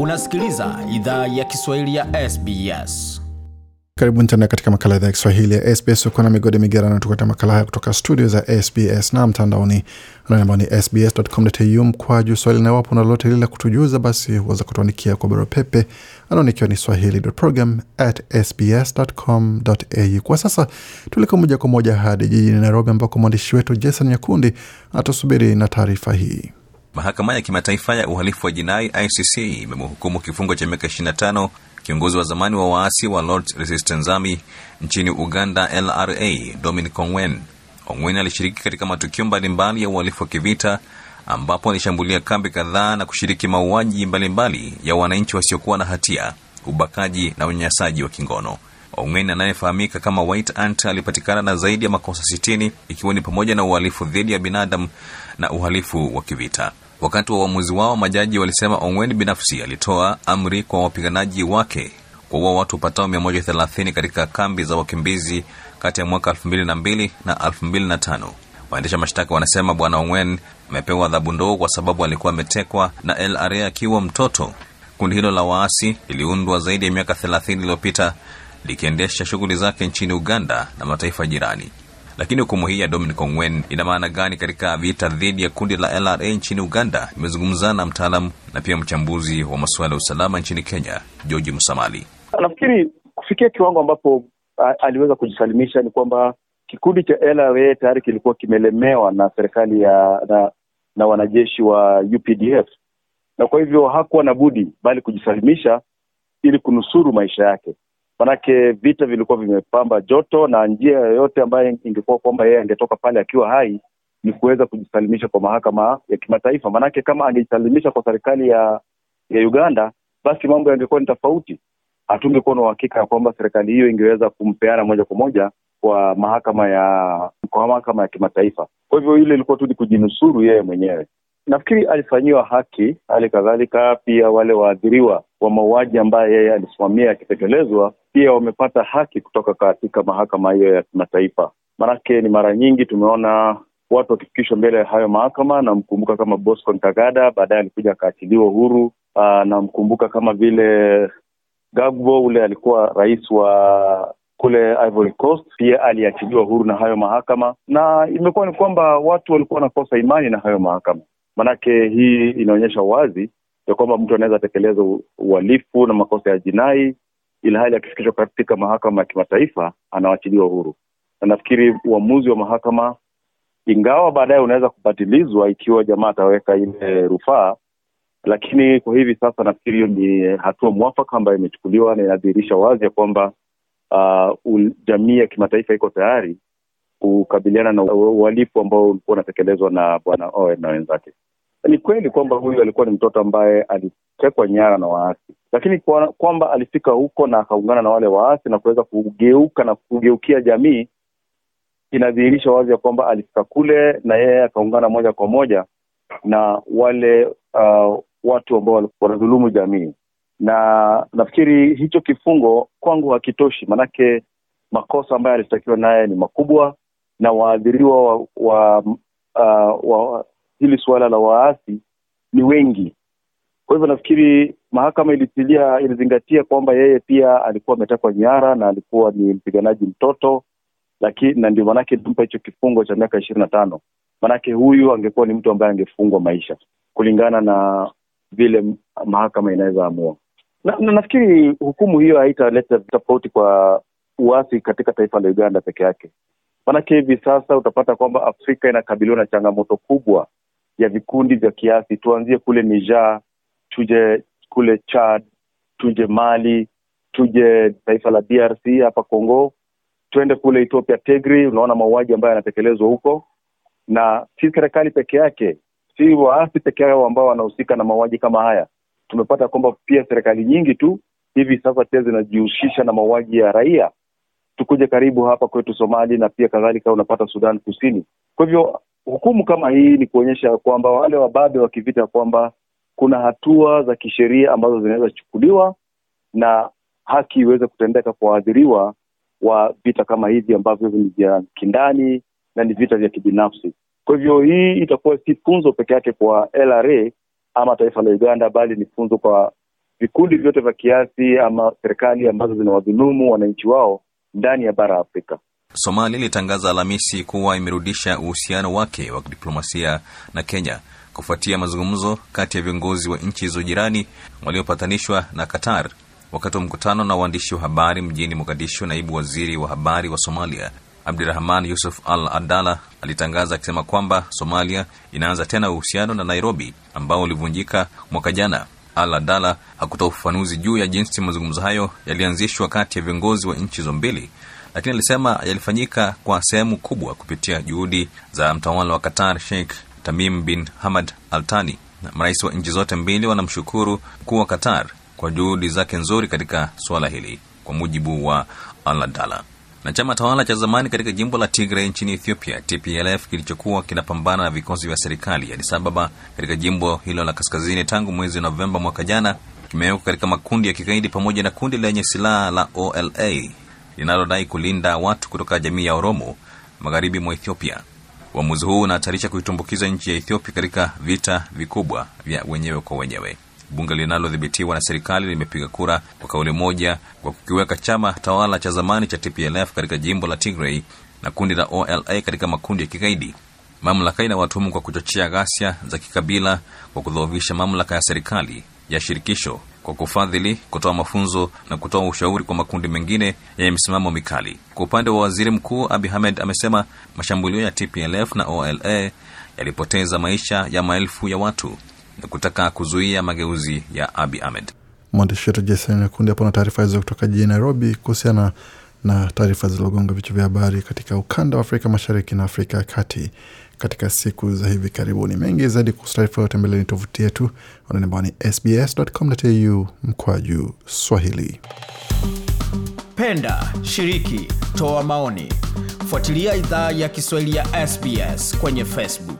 Unasikiliza idhaa ya Kiswahili ya SBS. Karibuni tena katika makala idhaa ya Kiswahili ya SBS. Uko na migode migerano, tukuleta makala haya kutoka studio za SBS na mtandaoni ambao ni sbs.com.au mkwaju swahili, na iwapo na lolote lile kutujuza, basi huweza kutuandikia kwa barua pepe anaoni ikiwa ni swahili.program@sbs.com.au. Kwa sasa tuliko moja kwa moja hadi jijini Nairobi, ambako mwandishi wetu Jason Nyakundi atusubiri na taarifa hii. Mahakama ya Kimataifa ya Uhalifu wa Jinai ICC imemhukumu kifungo cha miaka 25 kiongozi wa zamani wa waasi wa Lord's Resistance Army nchini Uganda LRA Dominic Ongwen. Ongwen alishiriki katika matukio mbalimbali ya uhalifu wa kivita ambapo alishambulia kambi kadhaa na kushiriki mauaji mbalimbali ya wananchi wasiokuwa na hatia, ubakaji na unyanyasaji wa kingono. Ongwen anayefahamika kama White Ant alipatikana na zaidi ya makosa sitini ikiwa ni pamoja na uhalifu dhidi ya binadamu na uhalifu wa kivita. Wakati wa uamuzi wao, majaji walisema Ongwen binafsi alitoa amri kwa wapiganaji wake kuua watu upatao 130 katika kambi za wakimbizi kati ya mwaka 2002 na 2005. Waendesha mashtaka wanasema bwana Ongwen amepewa adhabu ndogo kwa sababu alikuwa ametekwa na LRA akiwa mtoto. Kundi hilo la waasi liliundwa zaidi ya miaka 30 iliyopita likiendesha shughuli zake nchini Uganda na mataifa jirani. Lakini hukumu hii ya Dominic Ongwen ina maana gani katika vita dhidi ya kundi la LRA nchini Uganda? Imezungumzana na mtaalam na pia mchambuzi wa masuala ya usalama nchini Kenya, George Musamali. Nafikiri kufikia kiwango ambapo aliweza kujisalimisha ni kwamba kikundi cha LRA tayari kilikuwa kimelemewa na serikali ya na, na wanajeshi wa UPDF, na kwa hivyo hakuwa na budi bali kujisalimisha ili kunusuru maisha yake manake vita vilikuwa vimepamba joto, na njia yoyote ambayo ingekuwa kwamba yeye angetoka pale akiwa hai ni kuweza kujisalimisha kwa mahakama ya kimataifa. Manake kama angejisalimisha kwa serikali ya ya Uganda, basi mambo yangekuwa ni tofauti. Hatungekuwa na uhakika ya kwamba serikali hiyo ingeweza kumpeana moja kwa moja kwa mahakama ya kwa mahakama ya kimataifa. Kwa hivyo ile ilikuwa tu ni kujinusuru yeye mwenyewe. Nafikiri alifanyiwa haki. Hali kadhalika pia wale waathiriwa wa mauaji ambayo yeye alisimamia yakitekelezwa pia wamepata haki kutoka katika mahakama hiyo ya kimataifa. Maanake ni mara nyingi tumeona watu wakifikishwa mbele ya hayo mahakama. Namkumbuka kama Bosco Ntagada, baadaye alikuja akaachiliwa huru. Namkumbuka kama vile Gbagbo, ule alikuwa rais wa kule Ivory Coast, pia aliachiliwa huru na hayo mahakama, na imekuwa ni kwamba watu walikuwa wanakosa imani na hayo mahakama. Manake hii inaonyesha wazi ya kwamba mtu anaweza tekeleza uhalifu na makosa ya jinai ila hali akifikishwa katika mahakama ya kimataifa anawachiliwa huru. Na nafikiri uamuzi wa mahakama, ingawa baadaye unaweza kubatilizwa ikiwa jamaa ataweka ile rufaa, lakini kwa hivi sasa nafikiri hiyo ni hatua mwafaka ambayo imechukuliwa na inadhihirisha wazi ya kwamba uh, jamii ya kimataifa iko tayari kukabiliana na uhalifu ambao ulikuwa unatekelezwa na bwana Owen na wenzake. Ni kweli kwamba huyu alikuwa ni mtoto ambaye alitekwa nyara na waasi, lakini kwa, kwamba alifika huko na akaungana na wale waasi na kuweza kugeuka na kugeukia jamii, inadhihirisha wazi ya kwamba alifika kule na yeye akaungana moja kwa moja na wale uh, watu ambao wanadhulumu jamii, na nafikiri hicho kifungo kwangu hakitoshi, manake makosa ambayo alishtakiwa naye ni makubwa na waadhiriwa wa, wa, uh, wa hili suala la waasi ni wengi. Kwa hivyo nafikiri mahakama ilitilia ilizingatia kwamba yeye pia alikuwa ametekwa nyara na alikuwa ni mpiganaji mtoto, lakini na ndio maanake ilimpa hicho kifungo cha miaka ishirini na tano. Maanake huyu angekuwa ni mtu ambaye angefungwa maisha kulingana na vile mahakama inaweza amua, na, na nafikiri hukumu hiyo haitaleta tofauti kwa uasi katika taifa la Uganda peke yake. Maanake hivi sasa utapata kwamba Afrika inakabiliwa na changamoto kubwa ya vikundi vya kiasi. Tuanzie kule Niger, tuje kule Chad, tuje Mali, tuje taifa la DRC hapa Congo, tuende kule Ethiopia Tigray. Unaona mauaji ambayo yanatekelezwa huko, na si serikali peke yake, si waasi peke yao ambao wanahusika na mauaji kama haya. Tumepata kwamba pia serikali nyingi tu hivi sasa pia zinajihusisha na mauaji ya raia. Tukuje karibu hapa kwetu Somali na pia kadhalika unapata Sudan Kusini. Kwa hivyo hukumu kama hii ni kuonyesha kwamba wale wababe wa kivita kwamba kuna hatua za kisheria ambazo zinaweza chukuliwa na haki iweze kutendeka kwa waadhiriwa wa vita kama hivi ambavyo ni vya kindani na ni vita vya kibinafsi. Kwa hivyo hii itakuwa si funzo peke yake kwa LRA ama taifa la Uganda, bali ni funzo kwa vikundi vyote vya kiasi ama serikali ambazo zinawadhulumu wananchi wao ndani ya bara Afrika. Somalia ilitangaza Alhamisi kuwa imerudisha uhusiano wake wa kidiplomasia na Kenya kufuatia mazungumzo kati ya viongozi wa nchi hizo jirani waliopatanishwa na Qatar. Wakati wa mkutano na waandishi wa habari mjini Mogadishu, naibu waziri wa habari wa Somalia Abdirahman Yusuf Al Adala alitangaza akisema kwamba Somalia inaanza tena uhusiano na Nairobi ambao ulivunjika mwaka jana. Al Adala hakutoa ufafanuzi juu ya jinsi mazungumzo hayo yalianzishwa kati ya viongozi wa nchi hizo mbili, lakini alisema yalifanyika kwa sehemu kubwa kupitia juhudi za mtawala wa Qatar Sheikh Tamim bin Hamad Al Thani. Marais wa nchi zote mbili wanamshukuru mkuu wa Qatar kwa juhudi zake nzuri katika suala hili, kwa mujibu wa Al Adala na chama tawala cha zamani katika jimbo la Tigray nchini Ethiopia, TPLF, kilichokuwa kinapambana na vikosi vya serikali Addis Ababa katika jimbo hilo la kaskazini tangu mwezi Novemba mwaka jana, kimewekwa katika makundi ya kigaidi pamoja na kundi lenye silaha la OLA linalodai kulinda watu kutoka jamii ya Oromo magharibi mwa Ethiopia. Uamuzi huu unahatarisha kuitumbukiza nchi ya Ethiopia katika vita vikubwa vya wenyewe kwa wenyewe. Bunge linalodhibitiwa na serikali limepiga kura kwa kauli moja kwa kukiweka chama tawala cha zamani cha TPLF katika jimbo la Tigray na kundi la OLA katika makundi ya kigaidi. Mamlaka inawatuhumu kwa kuchochea ghasia za kikabila, kwa kudhoofisha mamlaka ya serikali ya shirikisho, kwa kufadhili, kutoa mafunzo na kutoa ushauri kwa makundi mengine yenye misimamo mikali. Kwa upande wa waziri mkuu Abi Ahmed amesema mashambulio ya TPLF na OLA yalipoteza maisha ya maelfu ya watu na kutaka kuzuia mageuzi ya Abi Ahmed. Mwandishi wetu Jason hapo na taarifa hizo kutoka jijini Nairobi kuhusiana na taarifa zilizogonga vichwa vya habari katika ukanda wa Afrika Mashariki na Afrika ya Kati katika siku za hivi karibuni. Mengi zaidi kuhusu taarifa hiyo, tembeleni tovuti yetu ambao ni sbs.com.au mkwaju Swahili. Penda, shiriki, toa maoni, fuatilia idhaa ya Kiswahili ya SBS kwenye Facebook.